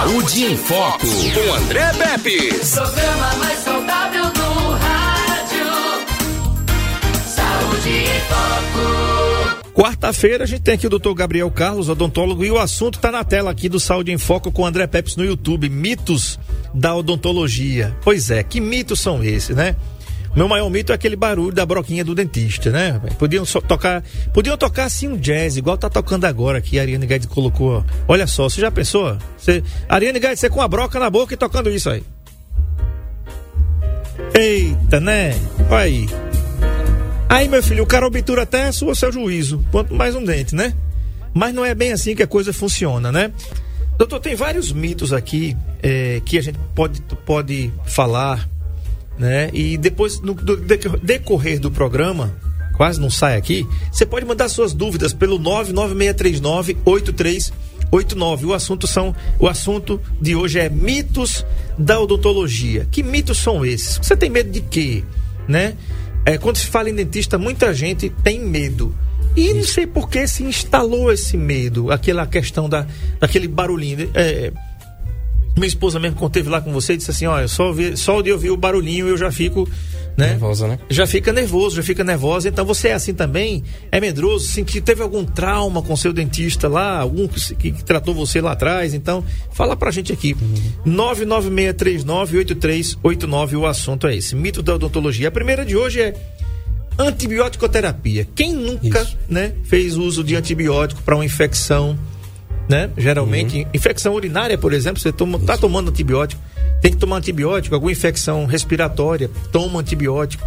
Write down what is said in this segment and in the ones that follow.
Saúde em Foco, com André Pepe. Programa mais saudável do rádio. Saúde em Foco. Quarta-feira a gente tem aqui o Dr. Gabriel Carlos, odontólogo, e o assunto está na tela aqui do Saúde em Foco com o André Pepes no YouTube, mitos da odontologia. Pois é, que mitos são esses, né? Meu maior mito é aquele barulho da broquinha do dentista, né? Podiam tocar, podiam tocar assim um jazz, igual tá tocando agora aqui, a Ariane Guedes colocou. Olha só, você já pensou? Você, Ariane Guedes, você com a broca na boca e tocando isso aí. Eita, né? Olha aí. Aí, meu filho, o cara obtura até a sua, seu juízo, quanto mais um dente, né? Mas não é bem assim que a coisa funciona, né? Doutor, tem vários mitos aqui é, que a gente pode, pode falar né? E depois, no decorrer do programa, quase não sai aqui, você pode mandar suas dúvidas pelo 996398389. O assunto são, o assunto de hoje é mitos da odontologia. Que mitos são esses? Você tem medo de quê, né? É, quando se fala em dentista, muita gente tem medo. E não sei por que se instalou esse medo, aquela questão da, daquele barulhinho. É, minha esposa mesmo, quando teve lá com você, disse assim: olha, só, vi, só de ouvir o barulhinho eu já fico. Né? Nervosa, né? Já fica nervoso, já fica nervosa. Então você é assim também? É medroso? Assim, que teve algum trauma com seu dentista lá? Algum que, que, que tratou você lá atrás? Então, fala pra gente aqui. Uhum. 996398389. O assunto é esse: mito da odontologia. A primeira de hoje é antibiótico-terapia. Quem nunca né, fez uso de antibiótico para uma infecção? Né? Geralmente, uhum. infecção urinária, por exemplo, você toma, tá tomando antibiótico, tem que tomar antibiótico, alguma infecção respiratória, toma antibiótico.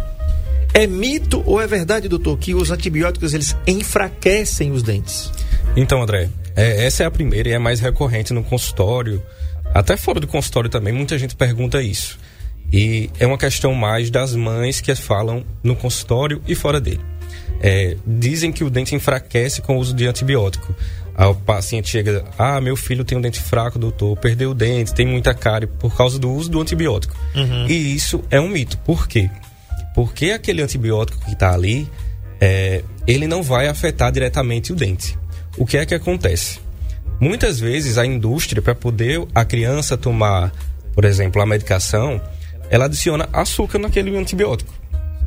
É mito ou é verdade, doutor, que os antibióticos eles enfraquecem os dentes? Então, André, é, essa é a primeira e é mais recorrente no consultório, até fora do consultório também, muita gente pergunta isso. E é uma questão mais das mães que falam no consultório e fora dele. É, dizem que o dente enfraquece com o uso de antibiótico. Aí o paciente chega, ah, meu filho tem um dente fraco, doutor, perdeu o dente, tem muita cárie por causa do uso do antibiótico. Uhum. E isso é um mito. Por quê? Porque aquele antibiótico que está ali, é, ele não vai afetar diretamente o dente. O que é que acontece? Muitas vezes a indústria, para poder a criança tomar, por exemplo, a medicação, ela adiciona açúcar naquele antibiótico.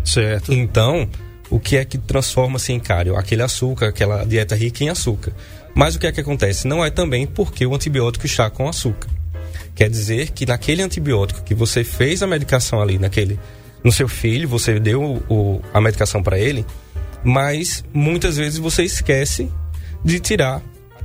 Certo. Então, o que é que transforma-se em cárie? Aquele açúcar, aquela dieta rica em açúcar. Mas o que é que acontece? Não é também porque o antibiótico está com açúcar. Quer dizer que naquele antibiótico que você fez a medicação ali, naquele, no seu filho, você deu o, a medicação para ele, mas muitas vezes você esquece de tirar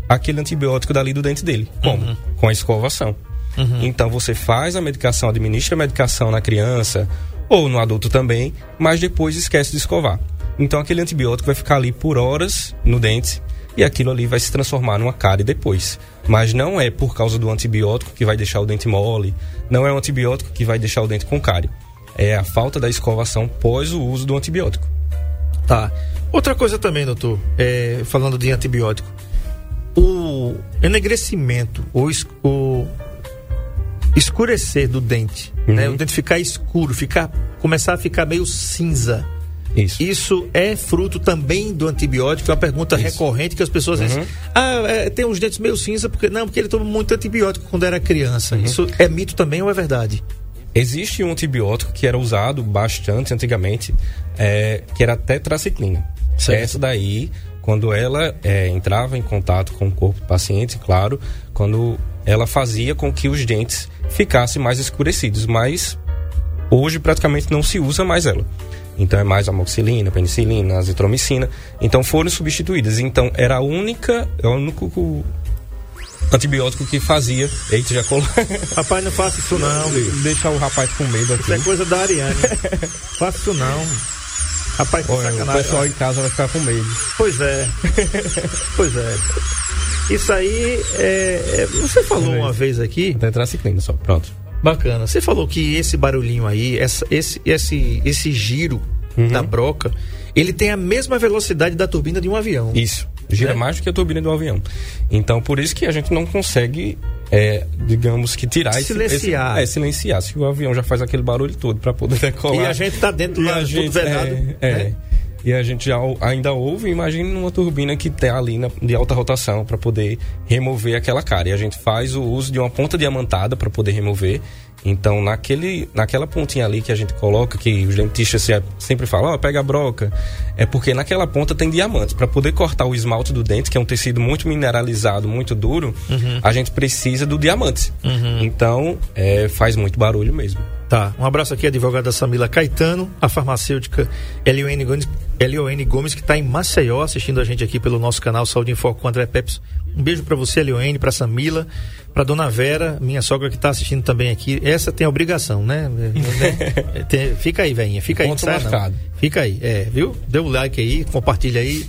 aquele antibiótico dali do dente dele. Como? Uhum. Com a escovação. Uhum. Então você faz a medicação, administra a medicação na criança ou no adulto também, mas depois esquece de escovar. Então aquele antibiótico vai ficar ali por horas no dente e aquilo ali vai se transformar numa cárie depois. Mas não é por causa do antibiótico que vai deixar o dente mole, não é o antibiótico que vai deixar o dente com cárie. É a falta da escovação pós o uso do antibiótico. Tá. Outra coisa também, doutor, é, falando de antibiótico. O enegrecimento, o, o escurecer do dente, né? uhum. né? O dente ficar escuro, ficar, começar a ficar meio cinza isso. Isso é fruto também do antibiótico, é uma pergunta Isso. recorrente que as pessoas uhum. dizem. Ah, é, tem uns dentes meio cinza, porque não, porque ele tomou muito antibiótico quando era criança. Uhum. Isso é mito também ou é verdade? Existe um antibiótico que era usado bastante antigamente, é, que era a tetraciclina. Certo. Essa daí, quando ela é, entrava em contato com o corpo do paciente, claro, quando ela fazia com que os dentes ficassem mais escurecidos, mas hoje praticamente não se usa mais ela. Então é mais amoxicilina, penicilina, azitromicina. Então foram substituídas. Então era a única, é o único antibiótico que fazia. Eita, já colou. Rapaz, não faça isso não, bicho. Deixa o rapaz com medo aqui. Isso é coisa da Ariane. faça isso não. Rapaz, Olha, sacanagem. O pessoal em casa vai ficar com medo. Pois é. pois é. Isso aí é, é você falou uma vez aqui. Tetraciclina só, pronto. Bacana. Você falou que esse barulhinho aí, essa, esse, esse, esse giro uhum. da broca, ele tem a mesma velocidade da turbina de um avião. Isso. Gira né? mais do que a turbina do avião. Então, por isso que a gente não consegue, é, digamos que tirar silenciar. esse, é, silenciar. Se o avião já faz aquele barulho todo para poder decolar. E a gente tá dentro lá, a gente, vedado. É, é. E a gente ainda ouve, imagine uma turbina que tem ali na, de alta rotação para poder remover aquela cara. E a gente faz o uso de uma ponta diamantada para poder remover. Então, naquele, naquela pontinha ali que a gente coloca, que os dentistas se- sempre falam, ó, pega a broca, é porque naquela ponta tem diamantes. Para poder cortar o esmalte do dente, que é um tecido muito mineralizado, muito duro, a gente precisa do diamante. Então, é, faz muito barulho mesmo. Tá, um abraço aqui, advogada Samila Caetano, a farmacêutica Elione Gomes, Elione Gomes que está em Maceió assistindo a gente aqui pelo nosso canal Saúde em Foco com André Peps. Um beijo para você, Elione, para Samila, para dona Vera, minha sogra que está assistindo também aqui. Essa tem obrigação, né? Tem- fica aí, velhinha, fica aí. Não marcado. Fica aí, é, viu? Dê o like aí, compartilha aí,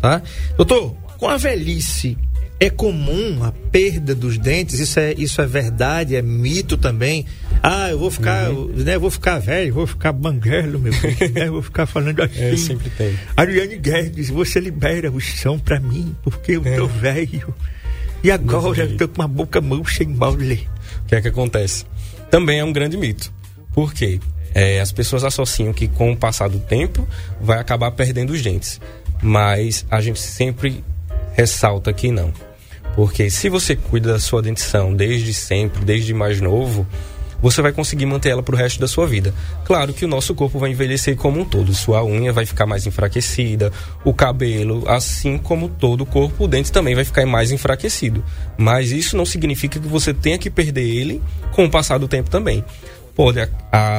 tá? Doutor, com a velhice, é comum a perda dos dentes? Isso é, isso é verdade? É mito também? Ah, eu vou ficar, Uhum. né, eu vou ficar velho, vou ficar banguelo, meu filho, né, eu vou ficar falando assim. É, sempre tem. Ariane Guedes, você libera o chão pra mim, porque eu É. tô velho. E agora eu tô com uma boca murcha e mole. O que é que acontece? Também é um grande mito. Por quê? É, as pessoas associam que com o passar do tempo vai acabar perdendo os dentes. Mas a gente sempre ressalta que não. Porque se você cuida da sua dentição desde sempre, desde mais novo, você vai conseguir manter ela pro resto da sua vida. Claro que o nosso corpo vai envelhecer como um todo. Sua unha vai ficar mais enfraquecida, o cabelo, assim como todo o corpo, o dente também vai ficar mais enfraquecido. Mas isso não significa que você tenha que perder ele com o passar do tempo também. Pode ha-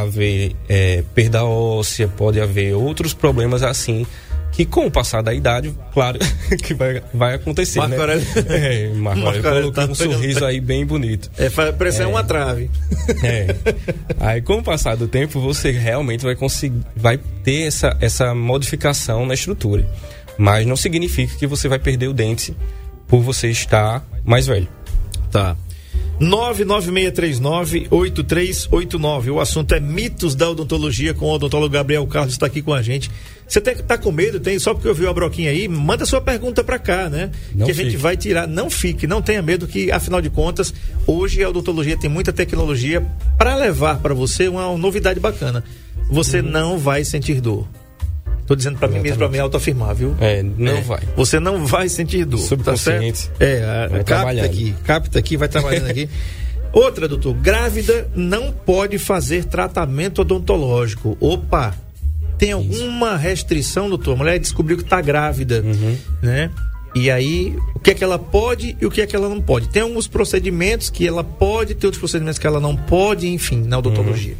haver é, perda óssea, pode haver outros problemas assim que com o passar da idade, claro que vai, vai acontecer, Marco né? Aurélio. É, Marco Marco colocou tá um sorriso aí bem bonito. É, parece uma trave. É. Aí, com o passar do tempo, você realmente vai conseguir, vai ter essa, essa modificação na estrutura. Mas não significa que você vai perder o dente por você estar mais velho. Tá. 99639-8389. O assunto é mitos da odontologia com o odontólogo Gabriel Carlos está aqui com a gente. Você tem, tá com medo? Tem só porque ouviu a broquinha aí? Manda sua pergunta para cá, né? Não que a gente fique. vai tirar. Não fique, não tenha medo que, afinal de contas, hoje a odontologia tem muita tecnologia para levar para você uma novidade bacana. Você Uhum. não vai sentir dor. Tô dizendo para mim mesmo, para me autoafirmar, viu? É, não É, vai. Você não vai sentir dor. Tá Subconsciente. certo? É, Vai capta aqui, capta aqui, vai trabalhando aqui. Outra, doutor, grávida não pode fazer tratamento odontológico. Opa! Tem alguma restrição, doutor? A mulher descobriu que está grávida, Uhum. né? E aí, o que é que ela pode e o que é que ela não pode? Tem alguns procedimentos que ela pode, tem outros procedimentos que ela não pode, enfim, na odontologia.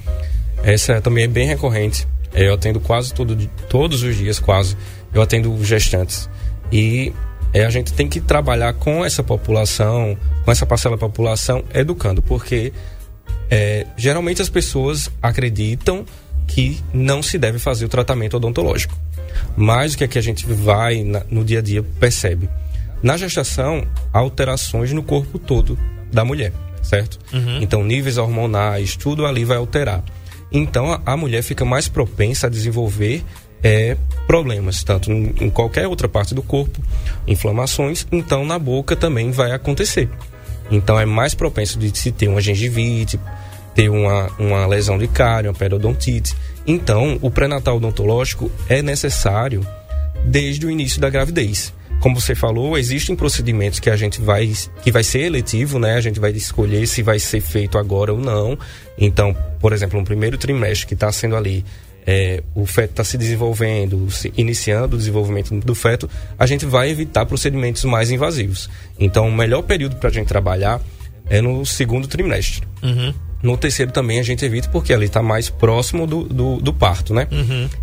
Essa é também é bem recorrente. Eu atendo quase todo, todos os dias, quase. Eu atendo gestantes. E é, a gente tem que trabalhar com essa população, com essa parcela da população, educando, porque é, geralmente as pessoas acreditam que não se deve fazer o tratamento odontológico. Mas o que é que a gente vai na- no dia a dia percebe? Na gestação, há alterações no corpo todo da mulher, certo? Então, níveis hormonais, tudo ali vai alterar. Então, a, mulher fica mais propensa a desenvolver é, problemas, tanto em, em qualquer outra parte do corpo, inflamações, então na boca também vai acontecer. Então, é mais propenso de se ter uma gengivite, ter uma, uma lesão de cárie, uma periodontite. Então, o pré-natal odontológico é necessário desde o início da gravidez. Como você falou, existem procedimentos que a gente vai que vai ser eletivo, né? A gente vai escolher se vai ser feito agora ou não. Então, por exemplo, no primeiro trimestre que está sendo ali, é, o feto está se desenvolvendo, se iniciando o desenvolvimento do feto, a gente vai evitar procedimentos mais invasivos. Então, o melhor período para a gente trabalhar é no segundo trimestre. No terceiro também a gente evita porque ali está mais próximo do, do, do parto, né?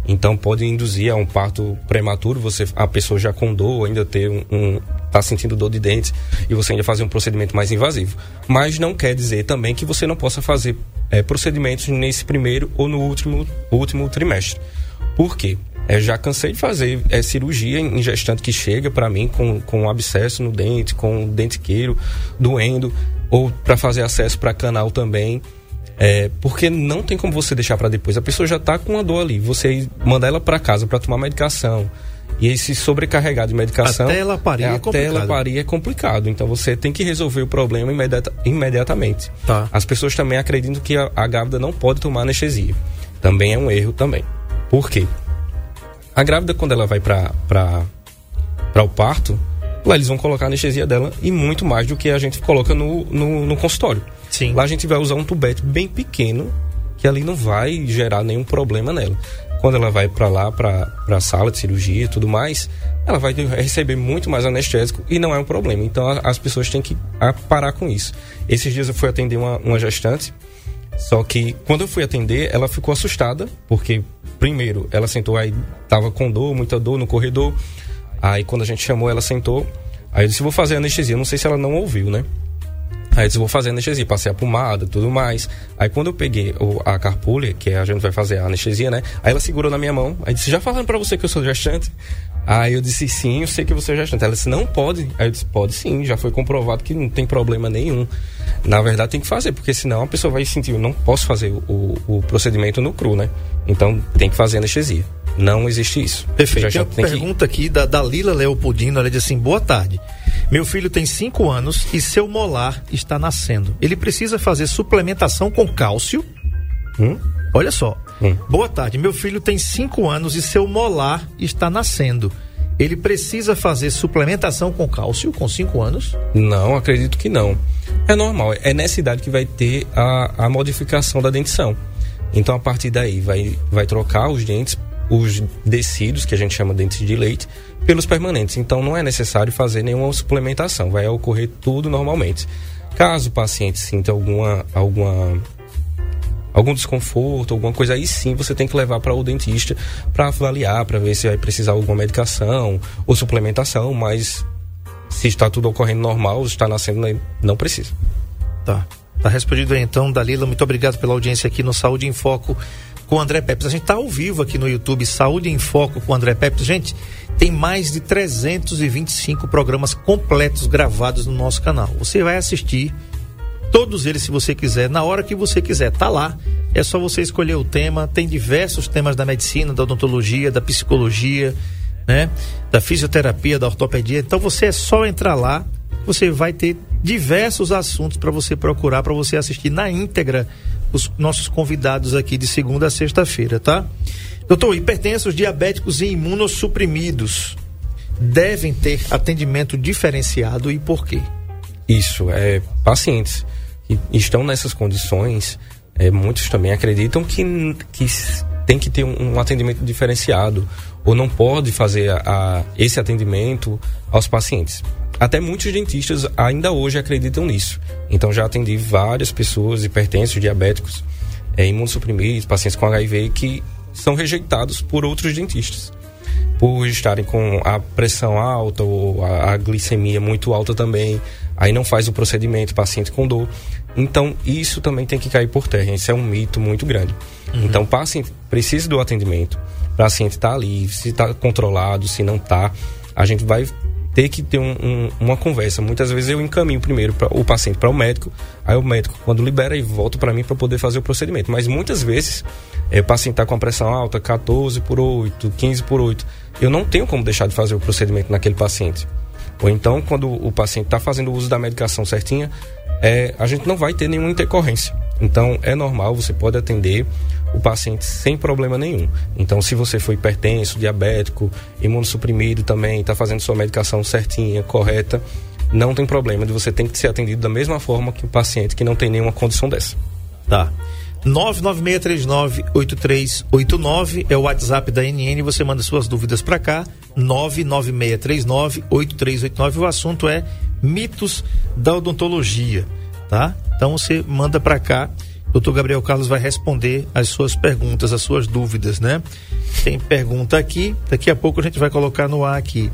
Então pode induzir a um parto prematuro, você a pessoa já com dor, ainda ter um, um tá sentindo dor de dentes e você ainda fazer um procedimento mais invasivo. Mas não quer dizer também que você não possa fazer eh, procedimentos nesse primeiro ou no último, último trimestre. Por quê? É, já cansei de fazer é, cirurgia em gestante que chega para mim com, com um abscesso no dente, com um dentiqueiro doendo, ou para fazer acesso para canal também. É, porque não tem como você deixar para depois. A pessoa já tá com a dor ali. Você mandar ela para casa para tomar medicação. E aí se sobrecarregar de medicação. Até ela parir é até complicado. ela parir é complicado. Então você tem que resolver o problema imediata- imediatamente. Tá. As pessoas também acreditam que a, a grávida não pode tomar anestesia. Também é um erro também. Por quê? A grávida, quando ela vai para o parto, lá eles vão colocar a anestesia dela e muito mais do que a gente coloca no, no, no consultório. Sim. Lá a gente vai usar um tubete bem pequeno, que ali não vai gerar nenhum problema nela. Quando ela vai para lá, para a sala de cirurgia e tudo mais, ela vai receber muito mais anestésico e não é um problema. Então as pessoas têm que parar com isso. Esses dias eu fui atender uma, uma gestante, só que quando eu fui atender, ela ficou assustada, porque primeiro ela sentou aí, tava com dor, muita dor no corredor. Aí quando a gente chamou, ela sentou. Aí eu disse, vou fazer anestesia. Não sei se ela não ouviu, né? Aí eu disse, vou fazer anestesia, passei a pomada, tudo mais. Aí quando eu peguei o, a carpulha, que a gente vai fazer a anestesia, né? Aí ela segurou na minha mão. Aí disse, já falando pra você que eu sou gestante? Aí eu disse, sim, eu sei que você é gestante. Ela disse, não pode. Aí eu disse, pode sim, já foi comprovado que não tem problema nenhum. Na verdade tem que fazer, porque senão a pessoa vai sentir, eu não posso fazer o, o procedimento no cru, né? Então tem que fazer anestesia. Não existe isso. Perfeito. Já, já tem uma pergunta que... aqui da, da Lila Leopoldino, ela diz assim, boa tarde. Meu filho tem 5 anos e seu molar está nascendo. Ele precisa fazer suplementação com cálcio? Hum? Olha só. Hum. Boa tarde. Meu filho tem 5 anos e seu molar está nascendo. Ele precisa fazer suplementação com cálcio com 5 anos? Não, acredito que não. É normal. É nessa idade que vai ter a, a modificação da dentição. Então, a partir daí, vai, vai trocar os dentes, os decidos, que a gente chama de dentes de leite, pelos permanentes. Então, não é necessário fazer nenhuma suplementação. Vai ocorrer tudo normalmente. Caso o paciente sinta alguma, alguma algum desconforto, alguma coisa, aí sim você tem que levar para o dentista para avaliar, para ver se vai precisar de alguma medicação ou suplementação, mas se está tudo ocorrendo normal, está nascendo, não precisa. Tá. Tá respondido aí então, Dalila. Muito obrigado pela audiência aqui no Saúde em Foco com o André Pepes. A gente tá ao vivo aqui no YouTube, Saúde em Foco com o André Pepes. Gente, tem mais de 325 programas completos gravados no nosso canal. Você vai assistir todos eles se você quiser, na hora que você quiser. Tá lá. É só você escolher o tema. Tem diversos temas da medicina, da odontologia, da psicologia, né? Da fisioterapia, da ortopedia. Então você é só entrar lá, você vai ter diversos assuntos para você procurar, para você assistir na íntegra os nossos convidados aqui de segunda a sexta-feira, tá? Doutor, hipertensos, diabéticos e imunossuprimidos devem ter atendimento diferenciado e por quê? Isso, é pacientes que estão nessas condições, é, muitos também acreditam que, que tem que ter um, um atendimento diferenciado ou não pode fazer a, a, esse atendimento aos pacientes. Até muitos dentistas ainda hoje acreditam nisso. Então já atendi várias pessoas, hipertensos, diabéticos, é, imunossuprimidos, pacientes com HIV, que são rejeitados por outros dentistas. Por estarem com a pressão alta ou a, a glicemia muito alta também, aí não faz o procedimento, paciente com dor. Então, isso também tem que cair por terra. Isso é um mito muito grande. Uhum. Então, o paciente precisa do atendimento. O paciente está ali, se está controlado, se não está. A gente vai ter que ter um, um, uma conversa. Muitas vezes eu encaminho primeiro pra, o paciente para o médico, aí o médico, quando libera, e volta para mim para poder fazer o procedimento. Mas muitas vezes é, o paciente está com a pressão alta, 14 por 8, 15 por 8. Eu não tenho como deixar de fazer o procedimento naquele paciente. Ou então, quando o paciente está fazendo o uso da medicação certinha, é, a gente não vai ter nenhuma intercorrência. Então, é normal, você pode atender o paciente sem problema nenhum. Então, se você for hipertenso, diabético, imunossuprimido também, está fazendo sua medicação certinha, correta, não tem problema, você tem que ser atendido da mesma forma que o paciente que não tem nenhuma condição dessa. Tá. 996398389 é o WhatsApp da NN. Você manda suas dúvidas para cá. 996398389. O assunto é mitos da odontologia, tá? Então você manda para cá. Doutor Gabriel Carlos vai responder as suas perguntas, as suas dúvidas, né? Tem pergunta aqui, daqui a pouco a gente vai colocar no ar aqui.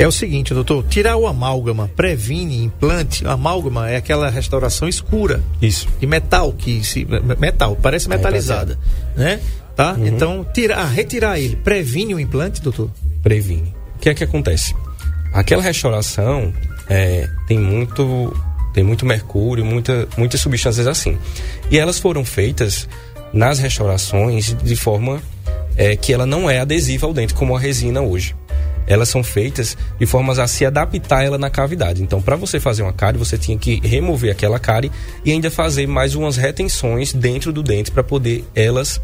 É o seguinte, doutor, tirar o amálgama previne implante. Amálgama é aquela restauração escura. Isso. De metal que se metal, parece é, metalizada, é, né? Tá? Uhum. Então, tirar, retirar ele previne o implante, doutor? Previne. O que é que acontece? Aquela restauração é, tem muito tem muito mercúrio, muita, muitas substâncias assim. E elas foram feitas nas restaurações de forma é, que ela não é adesiva ao dente, como a resina hoje. Elas são feitas de formas a se adaptar ela na cavidade. Então, para você fazer uma cárie, você tinha que remover aquela cárie e ainda fazer mais umas retenções dentro do dente para poder elas.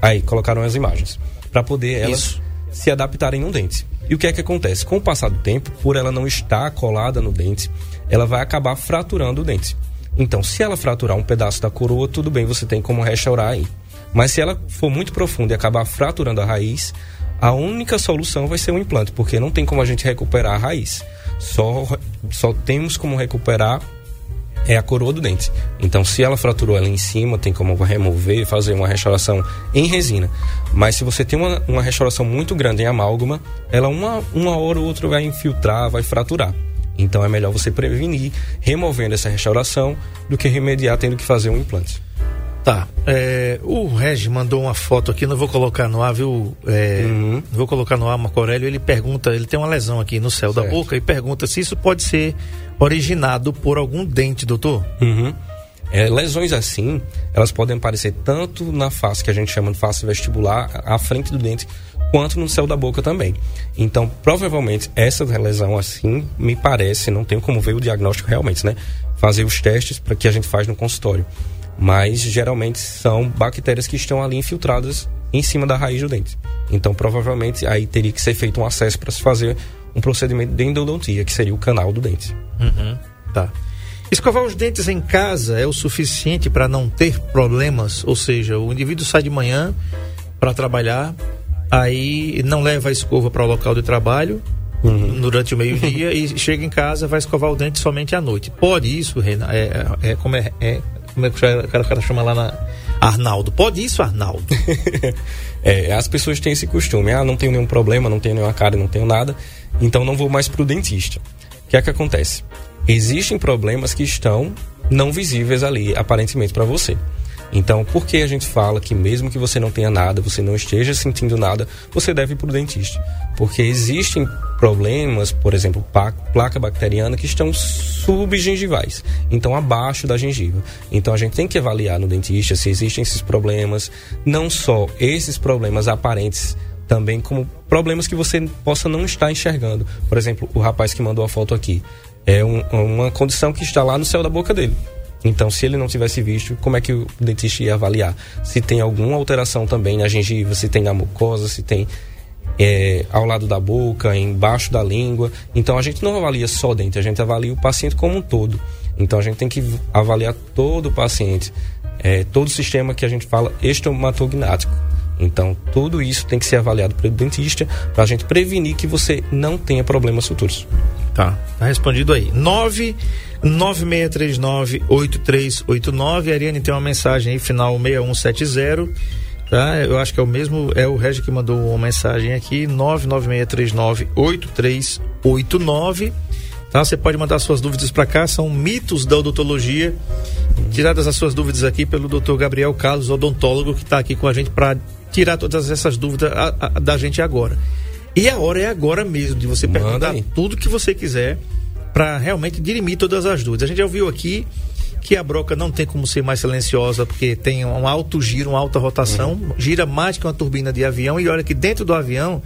Aí, colocaram as imagens. Para poder elas se adaptarem no dente. E o que é que acontece? Com o passar do tempo, por ela não estar colada no dente, ela vai acabar fraturando o dente. Então, se ela fraturar um pedaço da coroa, tudo bem, você tem como restaurar aí. Mas se ela for muito profunda e acabar fraturando a raiz, a única solução vai ser o implante, porque não tem como a gente recuperar a raiz. Só, só temos como recuperar é a coroa do dente. Então, se ela fraturou ela em cima, tem como remover, fazer uma restauração em resina. Mas se você tem uma, uma restauração muito grande em amálgama, ela uma, uma hora ou outra vai infiltrar, vai fraturar. Então, é melhor você prevenir removendo essa restauração do que remediar tendo que fazer um implante. Tá. É, o Regi mandou uma foto aqui, não vou colocar no ar, viu? É, Uhum. Vou colocar no ar, Marco Aurélio. Ele pergunta, ele tem uma lesão aqui no céu da Certo. boca e pergunta se isso pode ser originado por algum dente, doutor. Uhum. É, lesões assim, elas podem aparecer tanto na face, que a gente chama de face vestibular, à frente do dente, quanto no céu da boca também. Então, provavelmente, essa lesão assim, me parece, não tenho como ver o diagnóstico realmente, né? Fazer os testes para que a gente faz no consultório. Mas, geralmente, são bactérias que estão ali infiltradas em cima da raiz do dente. Então, provavelmente, aí teria que ser feito um acesso para se fazer um procedimento de endodontia, que seria o canal do dente. Tá. Escovar os dentes em casa é o suficiente para não ter problemas? Ou seja, o indivíduo sai de manhã para trabalhar, aí não leva a escova para o local de trabalho durante o meio-dia e chega em casa vai escovar o dente somente à noite. Pode isso, Renan? É, é, como é, é como é que o cara, o cara chama lá na Arnaldo? Pode isso, Arnaldo? É, as pessoas têm esse costume, ah, não tenho nenhum problema, não tenho nenhuma cara, não tenho nada, então não vou mais pro dentista. O que é que acontece? Existem problemas que estão não visíveis ali, aparentemente, para você. Então, por que a gente fala que mesmo que você não tenha nada, você não esteja sentindo nada, você deve ir para o dentista? Porque existem problemas, por exemplo, placa bacteriana, que estão subgengivais, então abaixo da gengiva. Então a gente tem que avaliar no dentista se existem esses problemas, não só esses problemas aparentes, também como problemas que você possa não estar enxergando. Por exemplo, o rapaz que mandou a foto aqui é um- uma condição que está lá no céu da boca dele. Então, se ele não tivesse visto, como é que o dentista ia avaliar? Se tem alguma alteração também na gengiva, se tem na mucosa, se tem é, ao lado da boca, embaixo da língua. Então, a gente não avalia só o dente, a gente avalia o paciente como um todo. Então, a gente tem que avaliar todo o paciente, é, todo o sistema que a gente fala estomatognático. Então, tudo isso tem que ser avaliado pelo dentista para a gente prevenir que você não tenha problemas futuros. Tá, tá respondido aí. 9 9639-8389. Ariane tem uma mensagem aí, final 6170. Tá? Eu acho que é o mesmo, é o Regi que mandou uma mensagem aqui, 996398389. Tá? Você pode mandar suas dúvidas para cá, são mitos da odontologia. Tiradas as suas dúvidas aqui pelo Dr. Gabriel Carlos, odontólogo, que está aqui com a gente para tirar todas essas dúvidas a, a, da gente agora. E a hora é agora mesmo de você perguntar tudo que você quiser para realmente dirimir todas as dúvidas. A gente já ouviu aqui que a broca não tem como ser mais silenciosa porque tem um alto giro, uma alta rotação, gira mais que uma turbina de avião e olha que dentro do avião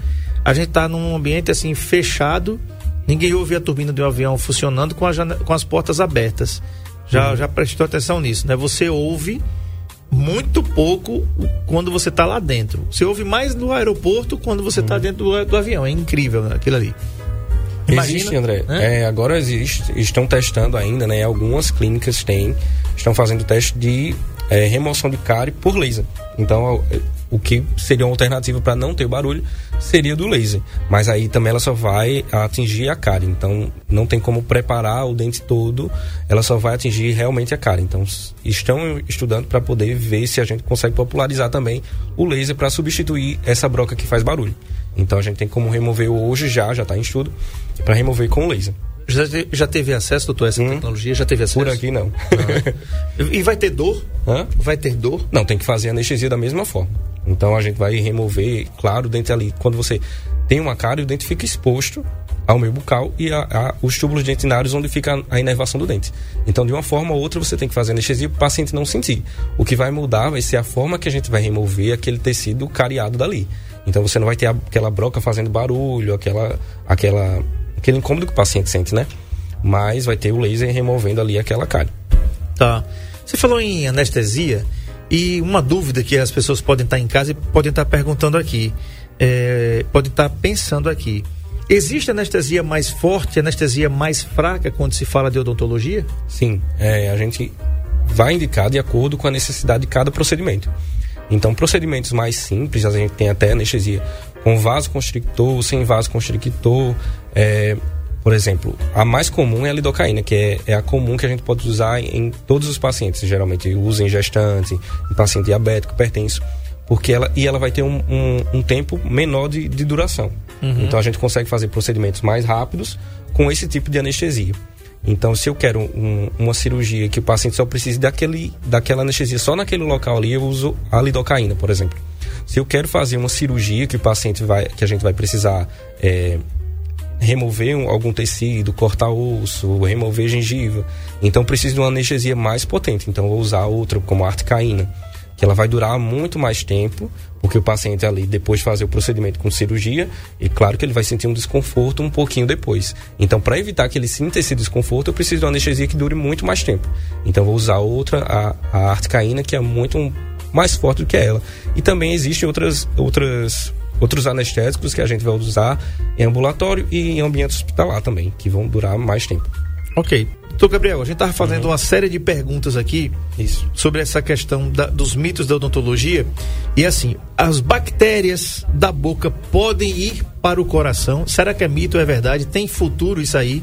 a gente está num ambiente assim fechado, ninguém ouve a turbina do avião funcionando com, com as portas abertas. Já, já prestou atenção nisso, né? Você ouve muito pouco quando você está lá dentro. Você ouve mais no aeroporto quando você está dentro do, do avião. É incrível né, aquilo ali. Existe, André. né? É, agora existe, estão testando ainda, né? Algumas clínicas têm, estão fazendo teste de é, remoção de cárie por laser. Então, o que seria uma alternativa para não ter barulho seria do laser. Mas aí também ela só vai atingir a cárie. Então, não tem como preparar o dente todo, ela só vai atingir realmente a cárie. Então, estão estudando para poder ver se a gente consegue popularizar também o laser para substituir essa broca que faz barulho. Então, a gente tem como remover hoje já, já está em estudo, para remover com laser. Já, já teve acesso, doutor, a essa Hum. tecnologia? Já teve acesso? Por aqui não. E vai ter dor? Hã? Vai ter dor? Não, tem que fazer anestesia da mesma forma. Então a gente vai remover, claro, o dente ali. Quando você tem uma cárie, o dente fica exposto ao meio bucal e a, a- os túbulos dentinários onde fica a inervação do dente. Então, de uma forma ou outra, você tem que fazer anestesia para o paciente não sentir. O que vai mudar vai ser a forma que a gente vai remover aquele tecido cariado dali. Então, você não vai ter aquela broca fazendo barulho, aquela, aquela, aquele incômodo que o paciente sente, né? Mas vai ter o laser removendo ali aquela cárie. Tá. Você falou em anestesia e uma dúvida que as pessoas podem estar em casa e podem estar perguntando aqui. é, pode estar pensando aqui. Existe anestesia mais forte, anestesia mais fraca quando se fala de odontologia? Sim, é, a gente vai indicar de acordo com a necessidade de cada procedimento. Então, procedimentos mais simples, a gente tem até anestesia com vasoconstrictor, sem vasoconstrictor. É, por exemplo, a mais comum é a lidocaína, que é, é, a comum que a gente pode usar em todos os pacientes. Geralmente usa em gestante, em paciente diabético, hipertenso. Porque ela, e ela vai ter um, um, um tempo menor de, de duração. Uhum. Então a gente consegue fazer procedimentos mais rápidos com esse tipo de anestesia. Então, se eu quero um, uma cirurgia que o paciente só precise daquele, daquela anestesia só naquele local ali, eu uso a lidocaína, por exemplo. Se eu quero fazer uma cirurgia que o paciente vai, que a gente vai precisar é, remover um, algum tecido, cortar osso, remover gengiva, então preciso de uma anestesia mais potente. Então, vou usar outra como a articaína que ela vai durar muito mais tempo, porque o paciente ali, depois de fazer o procedimento com cirurgia, e claro que ele vai sentir um desconforto um pouquinho depois. Então, para evitar que ele sinta esse desconforto, eu preciso de uma anestesia que dure muito mais tempo. Então, vou usar outra, a, a articaína, que é muito mais forte do que ela. E também existem outras, outras, outros anestésicos que a gente vai usar em ambulatório e em ambiente hospitalar também, que vão durar mais tempo. Ok. Doutor Gabriel, a gente estava fazendo uhum. uma série de perguntas aqui Isso. sobre essa questão da, dos mitos da odontologia. E assim, as bactérias da boca podem ir para o coração. Será que é mito ou é verdade? Tem futuro isso aí?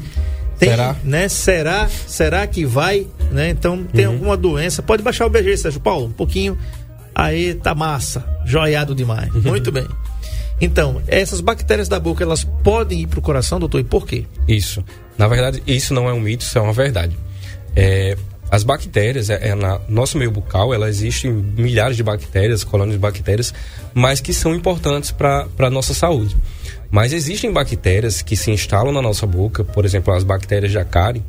Tem, será? Né? Será? Será que vai? Né? Então, tem uhum. alguma doença? Pode baixar o BG, Sérgio Paulo, um pouquinho. Aí tá massa, joiado demais. Uhum. Muito bem. Então, essas bactérias da boca, elas podem ir para o coração, doutor, e por quê? Isso. Na verdade, isso não é um mito, isso é uma verdade. É, as bactérias, é, é na nosso meio bucal, ela existem milhares de bactérias, colônias de bactérias, mas que são importantes para a nossa saúde. Mas existem bactérias que se instalam na nossa boca, por exemplo, as bactérias de acárie,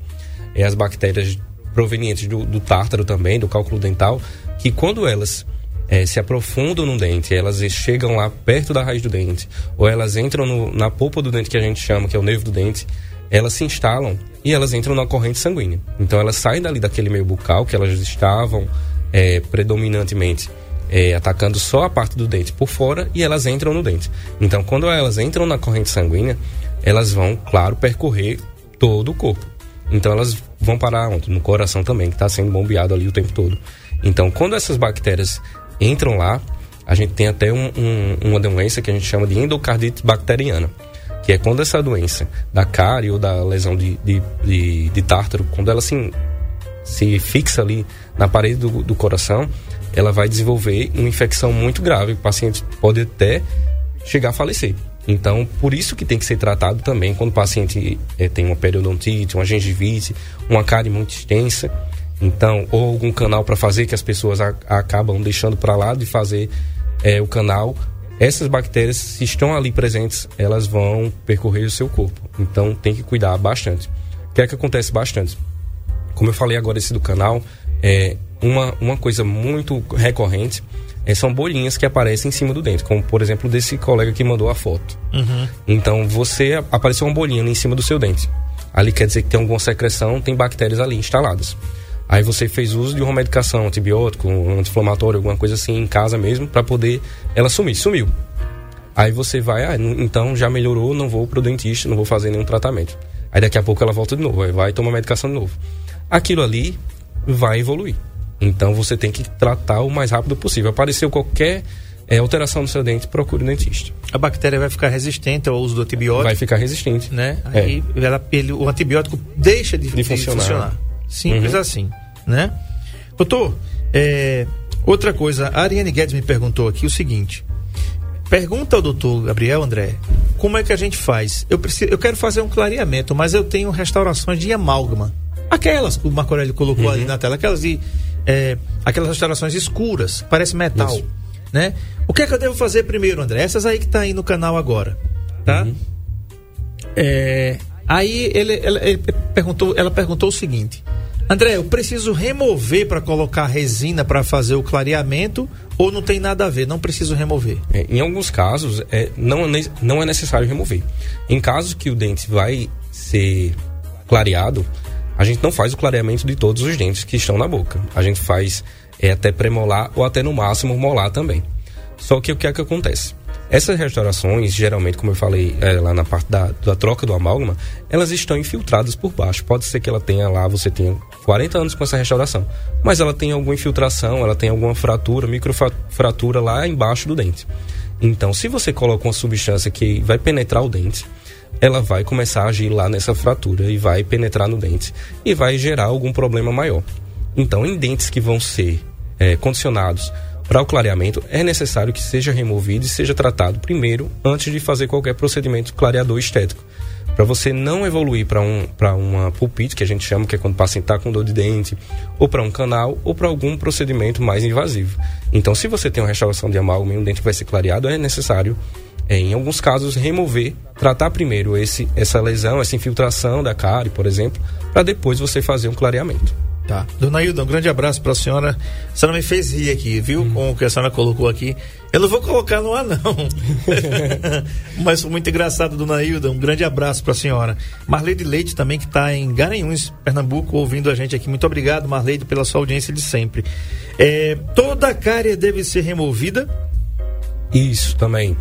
é as bactérias provenientes do, do tártaro também, do cálculo dental, que quando elas é, se aprofundam no dente, elas chegam lá perto da raiz do dente, ou elas entram no, na polpa do dente que a gente chama, que é o nervo do dente, elas se instalam e elas entram na corrente sanguínea. Então elas saem dali daquele meio bucal que elas estavam é, predominantemente é, atacando só a parte do dente por fora e elas entram no dente. Então quando elas entram na corrente sanguínea, elas vão, claro, percorrer todo o corpo. Então elas vão parar onde? No coração também, que está sendo bombeado ali o tempo todo. Então quando essas bactérias entram lá, a gente tem até um, um, uma doença que a gente chama de endocardite bacteriana que é quando essa doença da cárie ou da lesão de, de, de, de tártaro, quando ela se, se fixa ali na parede do, do coração, ela vai desenvolver uma infecção muito grave. O paciente pode até chegar a falecer. Então, por isso que tem que ser tratado também quando o paciente é, tem uma periodontite, uma gengivite, uma cárie muito extensa. Então, ou algum canal para fazer que as pessoas a, acabam deixando para lá de fazer é, o canal essas bactérias, se estão ali presentes, elas vão percorrer o seu corpo. Então tem que cuidar bastante. O que é que acontece bastante? Como eu falei agora esse do canal, é uma, uma coisa muito recorrente é, são bolinhas que aparecem em cima do dente, como por exemplo desse colega que mandou a foto. Uhum. Então você apareceu uma bolinha em cima do seu dente. Ali quer dizer que tem alguma secreção, tem bactérias ali instaladas. Aí você fez uso de uma medicação, antibiótico, um anti-inflamatório, alguma coisa assim em casa mesmo, para poder ela sumir. Sumiu. Aí você vai, ah, então já melhorou, não vou pro dentista, não vou fazer nenhum tratamento. Aí daqui a pouco ela volta de novo, aí vai tomar medicação de novo. Aquilo ali vai evoluir. Então você tem que tratar o mais rápido possível. Apareceu qualquer é, alteração no seu dente, procure o dentista. A bactéria vai ficar resistente ao uso do antibiótico? Vai ficar resistente. Né? Aí é. ela, ele, o antibiótico deixa de, de, de funcionar. funcionar. Simples uhum. assim, né? Doutor, é, outra coisa, a Ariane Guedes me perguntou aqui o seguinte. Pergunta ao doutor Gabriel André, como é que a gente faz? Eu, preciso, eu quero fazer um clareamento, mas eu tenho restaurações de amálgama. Aquelas que o Marco Aurélio colocou uhum. ali na tela, aquelas de. É, aquelas restaurações escuras, parece metal. Isso. Né? O que é que eu devo fazer primeiro, André? Essas aí que tá aí no canal agora. Tá? Uhum. É, aí ele, ele, ele perguntou, ela perguntou o seguinte: André, eu preciso remover para colocar resina para fazer o clareamento ou não tem nada a ver? Não preciso remover? É, em alguns casos, é, não, é não é necessário remover. Em casos que o dente vai ser clareado, a gente não faz o clareamento de todos os dentes que estão na boca. A gente faz é, até premolar ou até no máximo molar também. Só que o que é que acontece? Essas restaurações, geralmente, como eu falei é, lá na parte da, da troca do amálgama, elas estão infiltradas por baixo. Pode ser que ela tenha lá, você tenha 40 anos com essa restauração, mas ela tem alguma infiltração, ela tem alguma fratura, microfratura lá embaixo do dente. Então, se você coloca uma substância que vai penetrar o dente, ela vai começar a agir lá nessa fratura e vai penetrar no dente e vai gerar algum problema maior. Então, em dentes que vão ser é, condicionados para o clareamento, é necessário que seja removido e seja tratado primeiro antes de fazer qualquer procedimento clareador estético. Para você não evoluir para um, uma pulpite, que a gente chama, que é quando o paciente está com dor de dente, ou para um canal, ou para algum procedimento mais invasivo. Então, se você tem uma restauração de amálgama e um dente vai ser clareado, é necessário é, em alguns casos, remover, tratar primeiro esse, essa lesão, essa infiltração da cárie, por exemplo, para depois você fazer um clareamento. Tá. Dona Hilda, um grande abraço para a senhora. A senhora me fez rir aqui, viu? Hum. Com o que a senhora colocou aqui. Eu não vou colocar no ar, não. Mas foi muito engraçado, Dona Hilda. Um grande abraço para a senhora. Marleide Leite também, que está em Garanhuns, Pernambuco, ouvindo a gente aqui. Muito obrigado, Marleide, pela sua audiência de sempre. É, toda a cárie deve ser removida? Isso também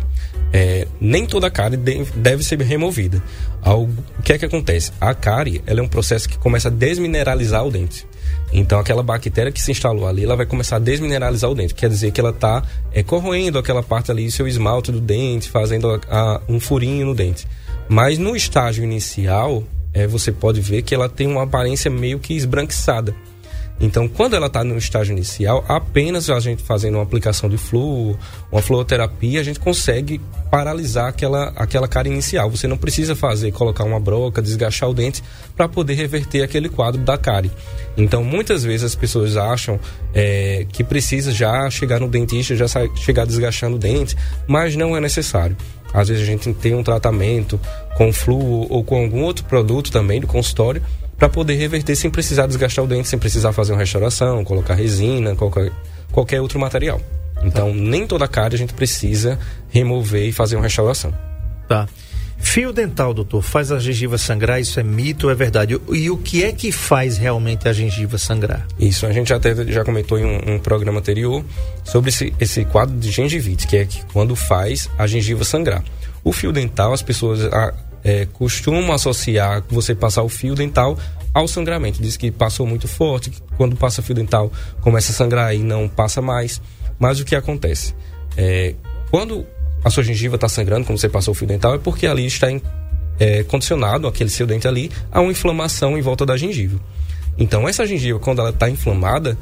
é, nem toda a cárie deve ser removida. o que é que acontece? A cárie ela é um processo que começa a desmineralizar o dente. Então, aquela bactéria que se instalou ali, ela vai começar a desmineralizar o dente. Quer dizer que ela está é, corroendo aquela parte ali, seu esmalte do dente, fazendo a, a, um furinho no dente. Mas no estágio inicial, é, você pode ver que ela tem uma aparência meio que esbranquiçada. Então, quando ela está no estágio inicial, apenas a gente fazendo uma aplicação de fluo, uma fluoterapia, a gente consegue paralisar aquela, aquela cara inicial. Você não precisa fazer, colocar uma broca, desgastar o dente para poder reverter aquele quadro da cárie. Então, muitas vezes as pessoas acham é, que precisa já chegar no dentista, já chegar desgastando o dente, mas não é necessário. Às vezes a gente tem um tratamento com fluo ou com algum outro produto também do consultório para poder reverter sem precisar desgastar o dente, sem precisar fazer uma restauração, colocar resina, qualquer, qualquer outro material. Então, tá. nem toda a cárie a gente precisa remover e fazer uma restauração. Tá. Fio dental, doutor, faz a gengiva sangrar? Isso é mito ou é verdade? E o que é que faz realmente a gengiva sangrar? Isso, a gente até já comentou em um, um programa anterior sobre esse, esse quadro de gengivite, que é que quando faz a gengiva sangrar. O fio dental, as pessoas é, costumam associar você passar o fio dental ao sangramento. Diz que passou muito forte, que quando passa fio dental começa a sangrar e não passa mais. Mas o que acontece? É, quando a sua gengiva está sangrando, quando você passou o fio dental, é porque ali está em, é, condicionado, aquele seu dente ali, a uma inflamação em volta da gengiva. Então, essa gengiva, quando ela está inflamada,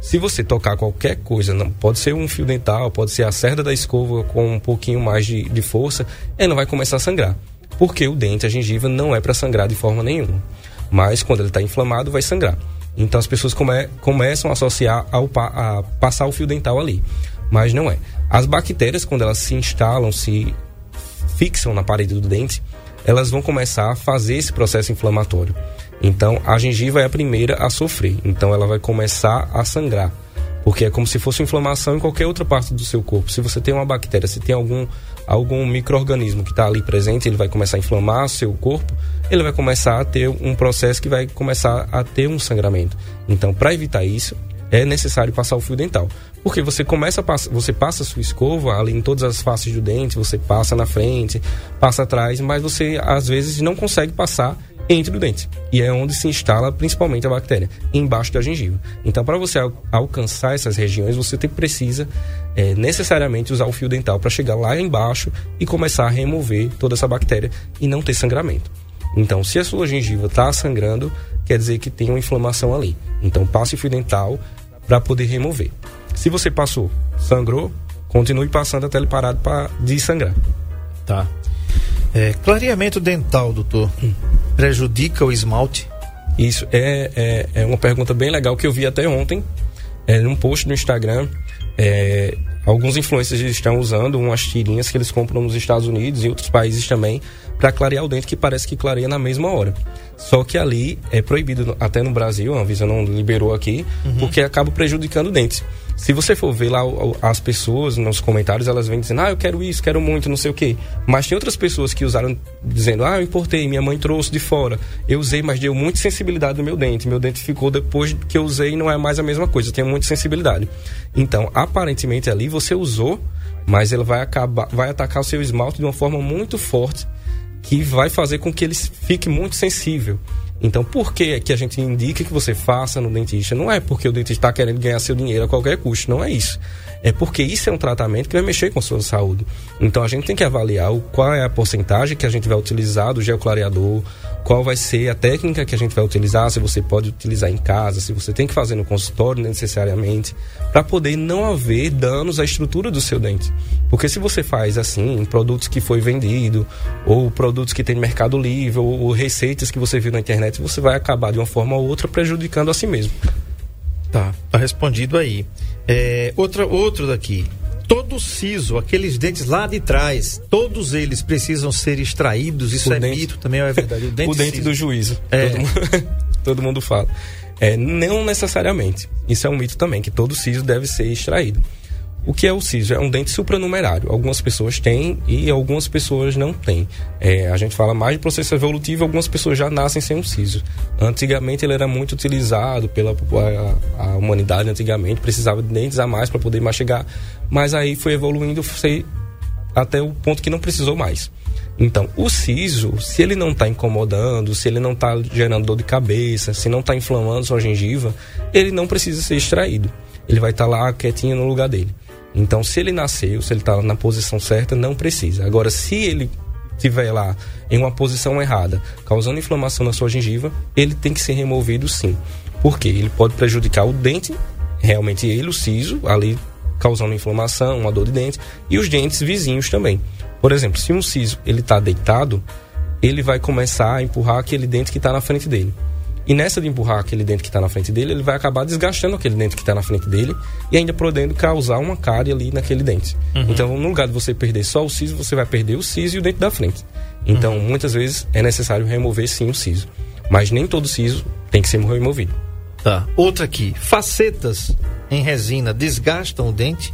se você tocar qualquer coisa, não pode ser um fio dental, pode ser a cerda da escova com um pouquinho mais de, de força, ela vai começar a sangrar porque o dente, a gengiva, não é para sangrar de forma nenhuma. Mas quando ele está inflamado, vai sangrar. Então as pessoas come, começam a associar ao a passar o fio dental ali. Mas não é. As bactérias, quando elas se instalam, se fixam na parede do dente, elas vão começar a fazer esse processo inflamatório. Então a gengiva é a primeira a sofrer. Então ela vai começar a sangrar. Porque é como se fosse inflamação em qualquer outra parte do seu corpo. Se você tem uma bactéria, se tem algum algum microorganismo que está ali presente, ele vai começar a inflamar seu corpo, ele vai começar a ter um processo que vai começar a ter um sangramento. Então, para evitar isso, é necessário passar o fio dental. Porque você começa a você passa a sua escova ali em todas as faces do dente, você passa na frente, passa atrás, mas você às vezes não consegue passar entre o dente. E é onde se instala principalmente a bactéria, embaixo da gengiva. Então, para você al alcançar essas regiões, você tem, precisa é, necessariamente usar o fio dental para chegar lá embaixo e começar a remover toda essa bactéria e não ter sangramento. Então, se a sua gengiva está sangrando, quer dizer que tem uma inflamação ali. Então, passe o fio dental para poder remover. Se você passou, sangrou, continue passando até ele parar para de sangrar. Tá. É, clareamento dental, doutor, prejudica o esmalte? Isso é, é, é, uma pergunta bem legal que eu vi até ontem, é, num post no Instagram. É, alguns influencers estão usando umas tirinhas que eles compram nos Estados Unidos e outros países também para clarear o dente que parece que clareia na mesma hora. Só que ali é proibido, até no Brasil, a Anvisa não liberou aqui, uhum. porque acaba prejudicando o dente. Se você for ver lá as pessoas nos comentários, elas vêm dizendo, ah, eu quero isso, quero muito, não sei o quê. Mas tem outras pessoas que usaram dizendo, ah, eu importei, minha mãe trouxe de fora. Eu usei, mas deu muita sensibilidade no meu dente. Meu dente ficou depois que eu usei não é mais a mesma coisa, eu tenho muita sensibilidade. Então, aparentemente ali você usou mas ele vai acabar, vai atacar o seu esmalte de uma forma muito forte que vai fazer com que ele fique muito sensível. Então, por que, que a gente indica que você faça no dentista? Não é porque o dentista está querendo ganhar seu dinheiro a qualquer custo, não é isso. É porque isso é um tratamento que vai mexer com a sua saúde. Então, a gente tem que avaliar o, qual é a porcentagem que a gente vai utilizar do gel clareador, qual vai ser a técnica que a gente vai utilizar, se você pode utilizar em casa, se você tem que fazer no consultório necessariamente, para poder não haver danos à estrutura do seu dente. Porque se você faz assim, em produtos que foi vendido, ou produtos que tem Mercado Livre, ou, ou receitas que você viu na internet, você vai acabar de uma forma ou outra prejudicando a si mesmo. Tá, tá respondido aí. É, outra, outro daqui todo o siso, aqueles dentes lá de trás, todos eles precisam ser extraídos. Isso O é dente- mito também, é verdade? o dente siso. do juízo. É. Todo, mundo, todo mundo fala. É, não necessariamente. Isso é um mito também, que todo siso deve ser extraído. O que é o siso? É um dente supranumerário. Algumas pessoas têm e algumas pessoas não têm. É, a gente fala mais de processo evolutivo, algumas pessoas já nascem sem um siso. Antigamente ele era muito utilizado pela a, a humanidade, antigamente precisava de dentes a mais para poder mastigar, mas aí foi evoluindo foi até o ponto que não precisou mais. Então, o siso, se ele não está incomodando, se ele não está gerando dor de cabeça, se não está inflamando sua gengiva, ele não precisa ser extraído. Ele vai estar lá quietinho no lugar dele. Então, se ele nasceu, se ele está na posição certa, não precisa. Agora, se ele estiver lá em uma posição errada, causando inflamação na sua gengiva, ele tem que ser removido sim. Porque ele pode prejudicar o dente, realmente ele, o siso, ali causando inflamação, uma dor de dente, e os dentes vizinhos também. Por exemplo, se um siso ele está deitado, ele vai começar a empurrar aquele dente que está na frente dele. E nessa de empurrar aquele dente que está na frente dele, ele vai acabar desgastando aquele dente que está na frente dele e ainda podendo causar uma cárie ali naquele dente. Então, no lugar de você perder só o siso, você vai perder o siso e o dente da frente. Então, muitas vezes é necessário remover sim o siso. Mas nem todo siso tem que ser removido. Tá. Outra aqui. Facetas em resina desgastam o dente?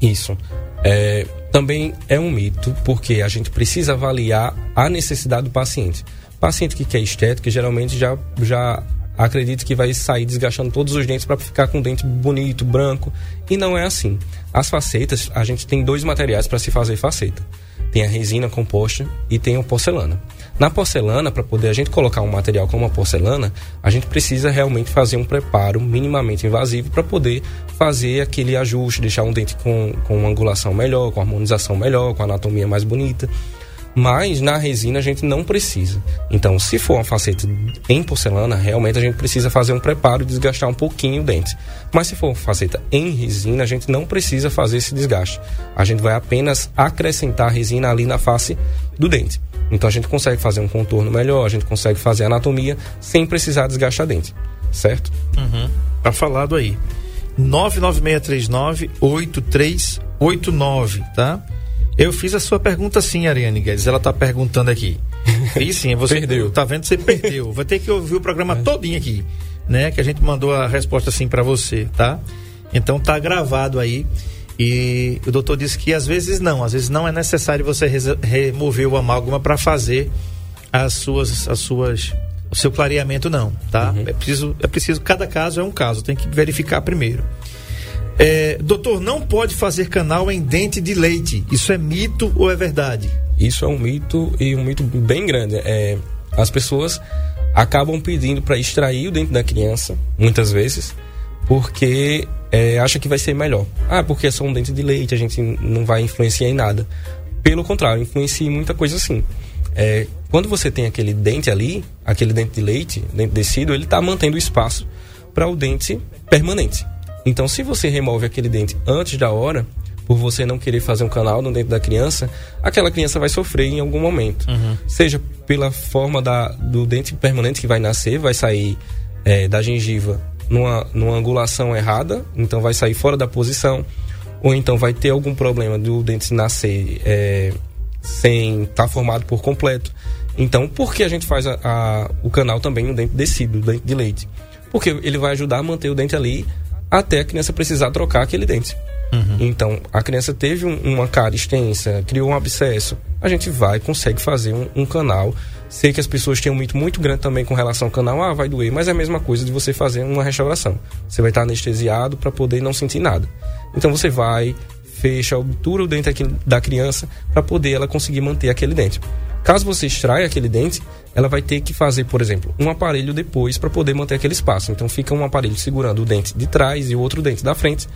Isso. É, também é um mito, porque a gente precisa avaliar a necessidade do paciente. Paciente que quer estética, geralmente já, já acredita que vai sair desgastando todos os dentes para ficar com o dente bonito, branco. E não é assim. As facetas, a gente tem dois materiais para se fazer faceta. Tem a resina composta e tem a porcelana. Na porcelana, para poder a gente colocar um material como a porcelana, a gente precisa realmente fazer um preparo minimamente invasivo para poder fazer aquele ajuste, deixar um dente com, com uma angulação melhor, com harmonização melhor, com anatomia mais bonita. Mas na resina a gente não precisa. Então, se for uma faceta em porcelana, realmente a gente precisa fazer um preparo e desgastar um pouquinho o dente. Mas se for uma faceta em resina, a gente não precisa fazer esse desgaste. A gente vai apenas acrescentar resina ali na face do dente. Então a gente consegue fazer um contorno melhor, a gente consegue fazer anatomia sem precisar desgastar dente. Certo? Tá falado aí. 99639-8389, tá? Eu fiz a sua pergunta sim, Ariane Guedes. Ela tá perguntando aqui. Fiz sim, você Perdeu. Tá vendo? Você perdeu. Vai ter que ouvir o programa todinho aqui, né? Que a gente mandou a resposta assim para você, tá? Então tá gravado aí. E o doutor disse que às vezes não, às vezes não é necessário você remover o amálgama para fazer as suas, as suas, o seu clareamento não, tá? É preciso, é preciso, cada caso é um caso, tem que verificar primeiro. É, doutor, não pode fazer canal em dente de leite. Isso é mito ou é verdade? Isso é um mito e um mito bem grande. É, as pessoas acabam pedindo para extrair o dente da criança, muitas vezes, porque é, acha que vai ser melhor. Ah, porque é só um dente de leite, a gente não vai influenciar em nada. Pelo contrário, influencia em muita coisa sim. É, quando você tem aquele dente ali, aquele dente de leite, dente decíduo, ele está mantendo espaço para o dente permanente. Então, se você remove aquele dente antes da hora, por você não querer fazer um canal no dente da criança, aquela criança vai sofrer em algum momento. Seja pela forma da, do dente permanente que vai nascer, vai sair é, da gengiva numa, numa angulação errada, então vai sair fora da posição, ou então vai ter algum problema do dente nascer é, sem estar formado por completo. Então, por que a gente faz a- a- o canal também no dente decíduo, dente de leite? Porque ele vai ajudar a manter o dente ali até a criança precisar trocar aquele dente. Então, a criança teve um- uma cara extensa, criou um abscesso. A gente vai, consegue fazer um, um canal. Sei que as pessoas têm um mito muito grande também com relação ao canal. Ah, vai doer. Mas é a mesma coisa de você fazer uma restauração. Você vai estar anestesiado para poder não sentir nada. Então, você vai, fecha, obtura o dente da criança para poder ela conseguir manter aquele dente. Caso você extraia aquele dente, ela vai ter que fazer, por exemplo, um aparelho depois para poder manter aquele espaço. Então fica um aparelho segurando o dente de trás e o outro dente da frente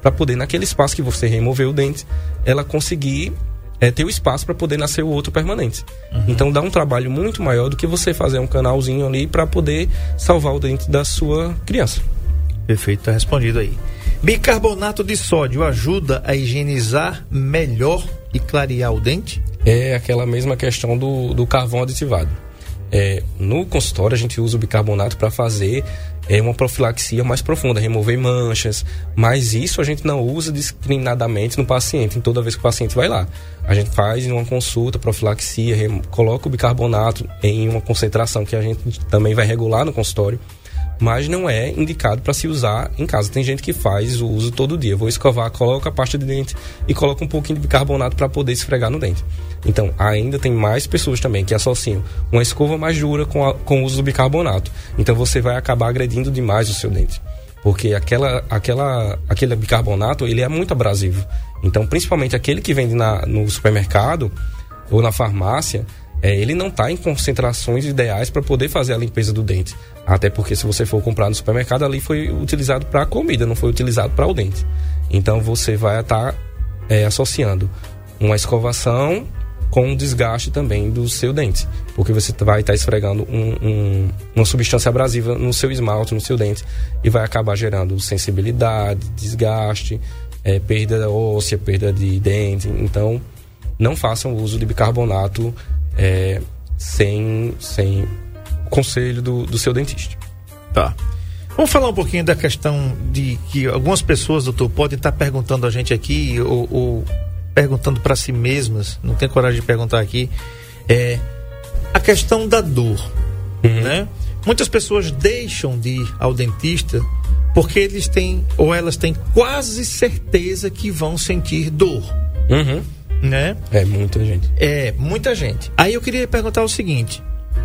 para poder naquele espaço que você removeu o dente, ela conseguir é, ter o espaço para poder nascer o outro permanente. Uhum. Então dá um trabalho muito maior do que você fazer um canalzinho ali para poder salvar o dente da sua criança. Perfeito, tá respondido aí. Bicarbonato de sódio ajuda a higienizar melhor e clarear o dente? É aquela mesma questão do, do carvão aditivado. É, no consultório a gente usa o bicarbonato para fazer é, uma profilaxia mais profunda, remover manchas, mas isso a gente não usa discriminadamente no paciente, em toda vez que o paciente vai lá. A gente faz uma consulta, profilaxia, coloca o bicarbonato em uma concentração que a gente também vai regular no consultório mas não é indicado para se usar em casa. Tem gente que faz o uso todo dia. Vou escovar, coloca a pasta de dente e coloca um pouquinho de bicarbonato para poder esfregar no dente. Então, ainda tem mais pessoas também que associam uma escova mais dura com, a, com o uso do bicarbonato. Então, você vai acabar agredindo demais o seu dente. Porque aquela, aquela, aquele bicarbonato, ele é muito abrasivo. Então, principalmente aquele que vende na, no supermercado ou na farmácia, é, ele não está em concentrações ideais para poder fazer a limpeza do dente. Até porque se você for comprar no supermercado, ali foi utilizado para comida, não foi utilizado para o dente. Então você vai estar tá, é, associando uma escovação com desgaste também do seu dente. Porque você vai estar tá esfregando um, um, uma substância abrasiva no seu esmalte, no seu dente, e vai acabar gerando sensibilidade, desgaste, é, perda óssea, perda de dente. Então, não façam uso de bicarbonato é, sem, sem conselho do, do seu dentista. Tá. Vamos falar um pouquinho da questão de que algumas pessoas, doutor, podem estar perguntando a gente aqui ou, ou perguntando para si mesmas, não tem coragem de perguntar aqui, é a questão da dor, uhum. né? Muitas pessoas deixam de ir ao dentista porque eles têm ou elas têm quase certeza que vão sentir dor. Uhum né? É muita gente. É, muita gente. Aí eu queria perguntar o seguinte: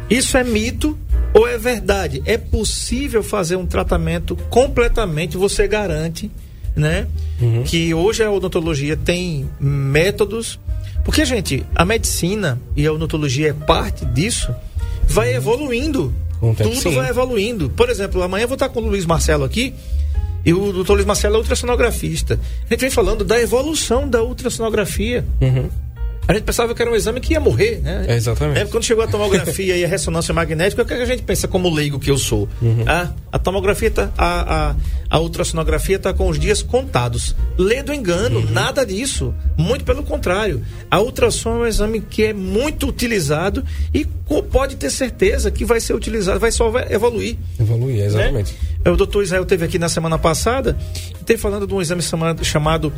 isso é mito ou é verdade? É possível fazer um tratamento completamente, você garante, né? Uhum. Que hoje a odontologia tem métodos. Porque, gente, a medicina e a odontologia é parte disso, vai uhum. evoluindo. Tudo sim. vai evoluindo. Por exemplo, amanhã eu vou estar com o Luiz Marcelo aqui. E o doutor Luiz Marcelo é ultrassonografista. A gente vem falando da evolução da ultrassonografia. Uhum. A gente pensava que era um exame que ia morrer, né? É exatamente. É, quando chegou a tomografia e a ressonância magnética, o que a gente pensa como leigo que eu sou? Uhum. Ah, a tomografia, tá, a, a, a ultrassonografia está com os dias contados. Lê do engano, uhum. nada disso. Muito pelo contrário. A ultrassom é um exame que é muito utilizado e pode ter certeza que vai ser utilizado, vai só evoluir. Evoluir, exatamente. Né? O doutor Israel teve aqui na semana passada, teve falando de um exame chamado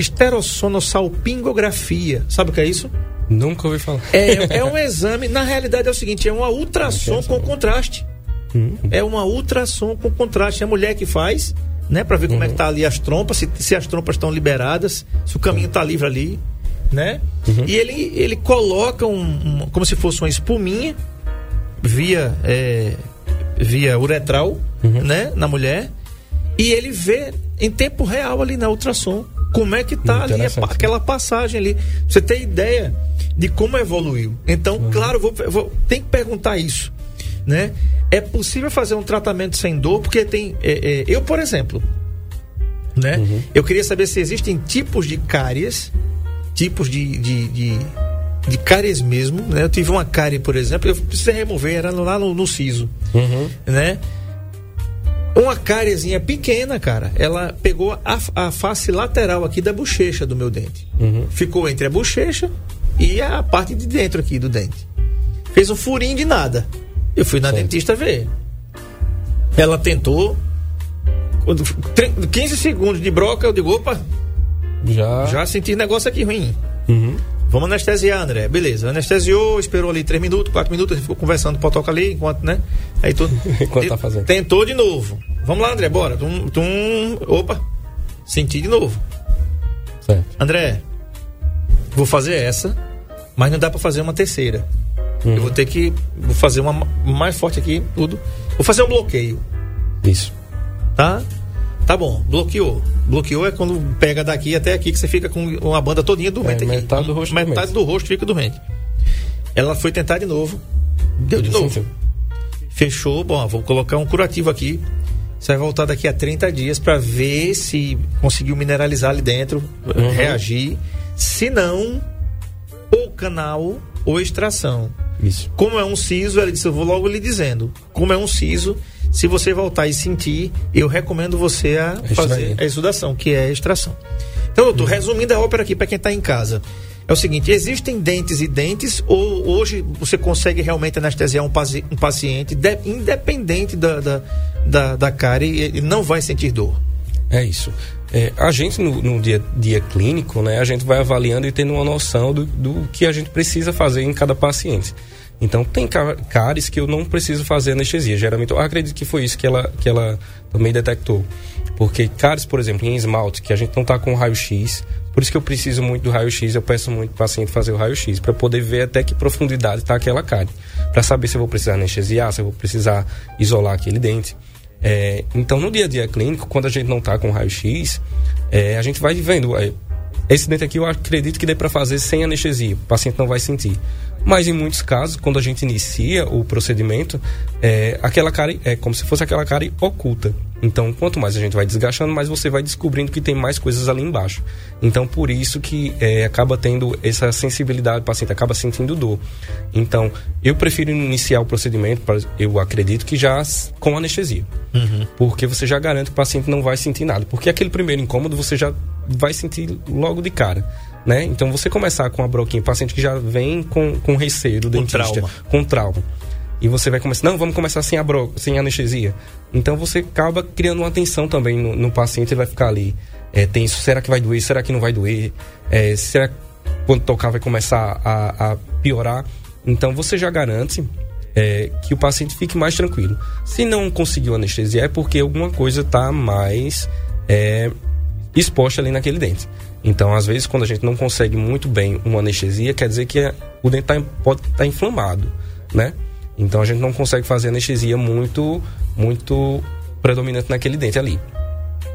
esterossonossalpingografia. Sabe o que é isso? Nunca ouvi falar. É, é um exame, na realidade é o seguinte, é uma ultrassom com contraste. Uhum. É uma ultrassom com contraste. É a mulher que faz, né? Pra ver como é que tá ali as trompas, se, se as trompas estão liberadas, se o caminho está livre ali, né? Uhum. E ele, ele coloca um, um, como se fosse uma espuminha via, é, via uretral, uhum. né? Na mulher. E ele vê em tempo real ali na ultrassom como é que tá ali aquela passagem ali. Você tem ideia de como evoluiu. Então, uhum. claro, vou, vou, tem que perguntar isso, né? É possível fazer um tratamento sem dor? Porque tem, é, é, eu por exemplo, né? Uhum. Eu queria saber se existem tipos de cáries, tipos de, de, de, de cáries mesmo, né? Eu tive uma cárie, por exemplo, eu precisei remover, era lá no, no siso, uhum. né? Uma cáriezinha pequena, cara. Ela pegou a, a face lateral aqui da bochecha do meu dente. Uhum. Ficou entre a bochecha e a parte de dentro aqui do dente. Fez um furinho de nada. Eu fui na dentista ver. Ela tentou. 15 segundos de broca, eu digo, opa. Já. Já senti negócio aqui ruim. Uhum. Vamos anestesiar, André. Beleza. Anestesiou, esperou ali 3 minutos, 4 minutos, ficou conversando, toca ali, enquanto, né? Aí tudo. enquanto tá fazendo. Tentou de novo. Vamos lá, André, bora. Tum, tum, opa. Senti de novo. Certo. André, vou fazer essa, mas não dá para fazer uma terceira. Uhum. Eu vou ter que. Vou fazer uma mais forte aqui, tudo. Vou fazer um bloqueio. Isso. Tá? Tá bom, bloqueou. Bloqueou é quando pega daqui até aqui que você fica com uma banda todinha dormente É, aqui. metade do rosto Metade dormente. do rosto fica dormente. Ela foi tentar de novo. Deu de novo. Fechou. Bom, vou colocar um curativo aqui. Você vai voltar daqui a 30 dias para ver se conseguiu mineralizar ali dentro, Uhum. reagir. Se não, ou canal ou extração. Isso. Como é um siso, ela disse, eu vou logo lhe dizendo. Como é um siso, se você voltar e sentir, eu recomendo você a Extrair. fazer a exudação, que é a extração. Então, doutor, resumindo a ópera aqui para quem está em casa. É o seguinte, existem dentes e dentes ou hoje você consegue realmente anestesiar um, paci- um paciente de- independente da, da, da, da cárie, ele não vai sentir dor. É isso. É, a gente, no, no dia, dia clínico, né, a gente vai avaliando e tendo uma noção do, do que a gente precisa fazer em cada paciente. Então, tem cáries que eu não preciso fazer anestesia. Geralmente, eu acredito que foi isso que ela, que ela também detectou. Porque cáries, por exemplo, em esmalte, que a gente não está com raio-x, por isso que eu preciso muito do raio-x, eu peço muito para o paciente fazer o raio-x, para poder ver até que profundidade está aquela cárie. Para saber se eu vou precisar anestesiar, se eu vou precisar isolar aquele dente. É, então, no dia a dia clínico, quando a gente não está com raio-x, é, a gente vai vendo. é, esse dente aqui eu acredito que dê para fazer sem anestesia, o paciente não vai sentir. Mas em muitos casos, quando a gente inicia o procedimento, é, aquela cárie é como se fosse aquela cárie oculta. Então, quanto mais a gente vai desgastando, mais você vai descobrindo que tem mais coisas ali embaixo. Então, por isso que é, acaba tendo essa sensibilidade, o paciente acaba sentindo dor. Então, eu prefiro iniciar o procedimento, eu acredito que já com anestesia. Porque você já garante que o paciente não vai sentir nada. Porque aquele primeiro incômodo você já vai sentir logo de cara. Né? Então, você começar com a broquinha, paciente que já vem com, com receio do Com dentista, trauma. com trauma. E você vai começar, não, vamos começar sem, a bro, sem anestesia. Então você acaba criando uma tensão também no, no paciente, ele vai ficar ali é, tenso. Será que vai doer? Será que não vai doer? É, será que quando tocar vai começar a, a piorar? Então você já garante é, que o paciente fique mais tranquilo. Se não conseguiu anestesiar, é porque alguma coisa está mais é, exposta ali naquele dente. Então, às vezes, quando a gente não consegue muito bem uma anestesia, quer dizer que é- o dente tá, pode estar inflamado, né? Então, a gente não consegue fazer anestesia muito, muito predominante naquele dente ali.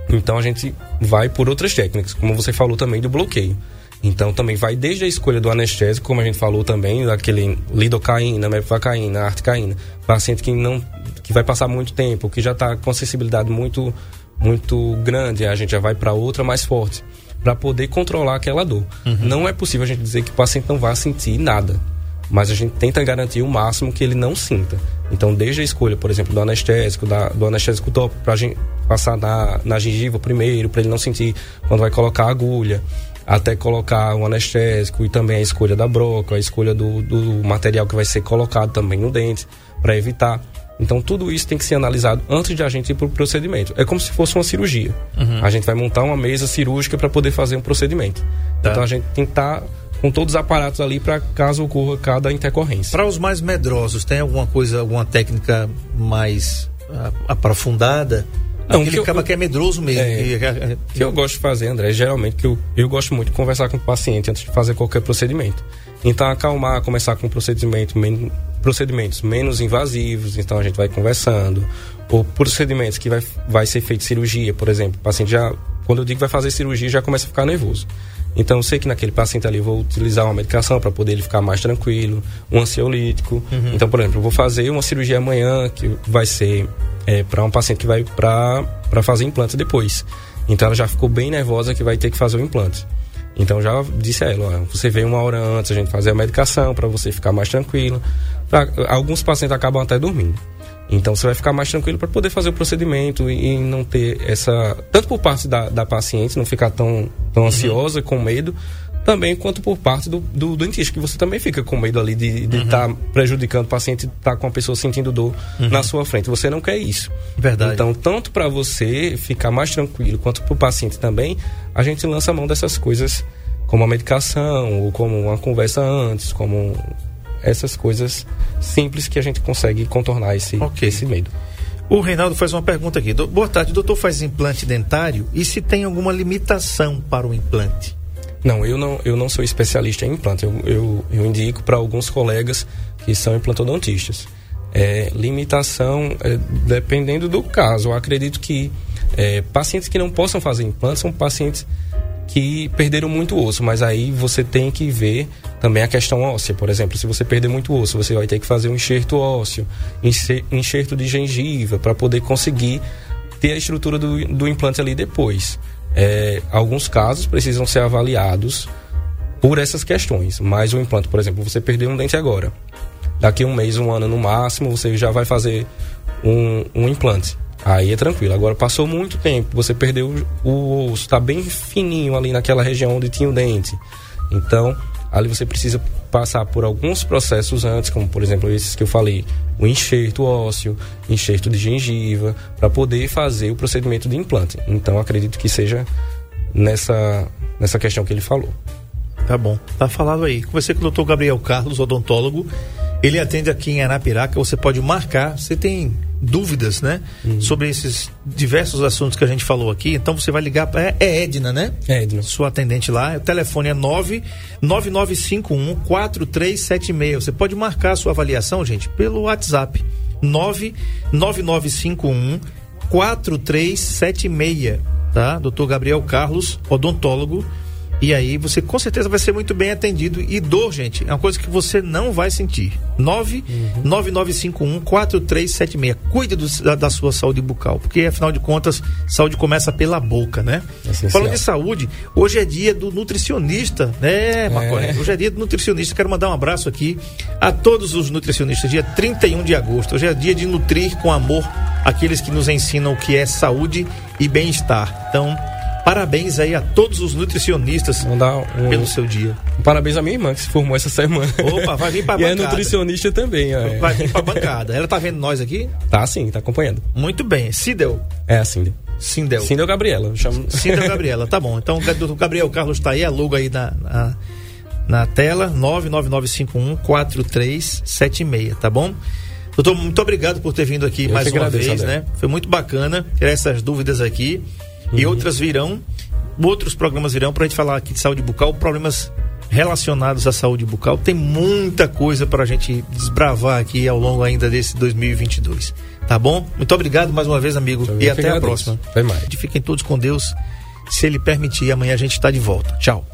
Então, a gente vai por outras técnicas, como você falou também do bloqueio. Então, também vai desde a escolha do anestésico, como a gente falou também, daquele lidocaína, mepivacaína, articaína. Paciente que não que vai passar muito tempo, que já está com sensibilidade muito muito grande, a gente já vai para outra mais forte, para poder controlar aquela dor. Não é possível a gente dizer que o paciente não vai sentir nada, mas a gente tenta garantir o máximo que ele não sinta. Então, desde a escolha, por exemplo, do anestésico, da- do anestésico top, para a gente passar na, na gengiva primeiro, para ele não sentir quando vai colocar a agulha, até colocar um anestésico e também a escolha da broca, a escolha do, do material que vai ser colocado também no dente, para evitar. Então, tudo isso tem que ser analisado antes de a gente ir para o procedimento. É como se fosse uma cirurgia. A gente vai montar uma mesa cirúrgica para poder fazer um procedimento. Tá. Então, a gente tem que estar com todos os aparatos ali para caso ocorra cada intercorrência. Para os mais medrosos, tem alguma coisa, alguma técnica mais ah, aprofundada? Não, Aquele que eu- acaba que é medroso mesmo. É. O que eu gosto de fazer, André, geralmente que eu, eu gosto muito de conversar com o paciente antes de fazer qualquer procedimento. Então, acalmar, começar com procedimento men- procedimentos menos invasivos, então a gente vai conversando. Ou procedimentos que vai, vai ser feito cirurgia, por exemplo. O paciente já, quando eu digo que vai fazer cirurgia, já começa a ficar nervoso. Então, eu sei que naquele paciente ali eu vou utilizar uma medicação para poder ele ficar mais tranquilo, um ansiolítico. Então, por exemplo, eu vou fazer uma cirurgia amanhã que vai ser para um paciente que vai para fazer implante depois. Então, ela já ficou bem nervosa que vai ter que fazer o implante. Então, já disse a ela: ó, você vem uma hora antes a gente fazer a medicação para você ficar mais tranquilo. Pra- alguns pacientes acabam até dormindo. Então você vai ficar mais tranquilo para poder fazer o procedimento e, e não ter essa. Tanto por parte da, da paciente, não ficar tão, tão ansiosa, com medo, também quanto por parte do, do dentista, que você também fica com medo ali de estar prejudicando o paciente, estar com a pessoa sentindo dor na sua frente. Você não quer isso. Verdade. Então, tanto para você ficar mais tranquilo, quanto para o paciente também, a gente lança a mão dessas coisas, como a medicação, ou como uma conversa antes, como essas coisas simples que a gente consegue contornar esse, Ok. esse medo. O Reinaldo faz uma pergunta aqui. Boa tarde, o doutor faz implante dentário e se tem alguma limitação para o implante? Não, eu não, eu não sou especialista em implante. Eu, eu, eu indico para alguns colegas que são implantodontistas. É, limitação, é, dependendo do caso. Eu acredito que é, pacientes que não possam fazer implantes são pacientes que perderam muito osso, mas aí você tem que ver também a questão óssea. Por exemplo, se você perder muito osso, você vai ter que fazer um enxerto ósseo, enxerto de gengiva, para poder conseguir ter a estrutura do, do implante ali depois. É, alguns casos precisam ser avaliados por essas questões, mas o implante, por exemplo, você perdeu um dente agora. Daqui um mês, um ano no máximo, você já vai fazer um, um implante. Aí é tranquilo. Agora passou muito tempo, você perdeu o osso, está bem fininho ali naquela região onde tinha o dente. Então, ali você precisa passar por alguns processos antes, como por exemplo esses que eu falei, o enxerto ósseo, enxerto de gengiva, para poder fazer o procedimento de implante. Então, acredito que seja nessa nessa questão que ele falou. Tá bom, tá falado aí. Conversei com o doutor Gabriel Carlos, odontólogo. Ele atende aqui em Arapiraca. Você pode marcar. Você tem dúvidas, né? Uhum. Sobre esses diversos assuntos que a gente falou aqui. Então você vai ligar para. É, é Edna, né? É Edna. Sua atendente lá. O telefone é 99951 4376. Você pode marcar a sua avaliação, gente, pelo WhatsApp. 99951 4376. Tá? Doutor Gabriel Carlos, odontólogo e aí você com certeza vai ser muito bem atendido. E dor, gente, é uma coisa que você não vai sentir. 99951 4376. Cuide do, da, da, sua saúde bucal, porque afinal de contas, saúde começa pela boca, né? Essencial. Falando de saúde, hoje é dia do nutricionista, né, Macoré? É. Hoje é dia do nutricionista. Quero mandar um abraço aqui a todos os nutricionistas. Dia 31 de agosto. Hoje é dia de nutrir com amor aqueles que nos ensinam o que é saúde e bem-estar. Então, Parabéns aí a todos os nutricionistas Mandar um, pelo seu dia. Um parabéns à minha irmã que se formou essa semana. Opa, vai vir pra bancada. E é nutricionista também. É. Vai vir pra bancada. Ela tá vendo nós aqui? Tá sim, tá acompanhando. Muito bem. Sidel. É a Cindel. Cindel. Cindel Gabriela. Chamo... Cindel Gabriela, tá bom. Então o Gabriel Carlos tá aí, a logo aí na, na, na tela, 99951 4376, tá bom? Doutor, muito obrigado por ter vindo aqui Eu mais uma agradeço, vez, né? Foi muito bacana ter essas dúvidas aqui uhum. e outras virão. Outros programas virão para a gente falar aqui de saúde bucal, problemas relacionados à saúde bucal. Tem muita coisa para a gente desbravar aqui ao longo ainda desse 2022. Tá bom? Muito obrigado mais uma vez, amigo. e até a próxima. Foi mais. Fiquem todos com Deus. Se ele permitir, amanhã a gente está de volta. Tchau.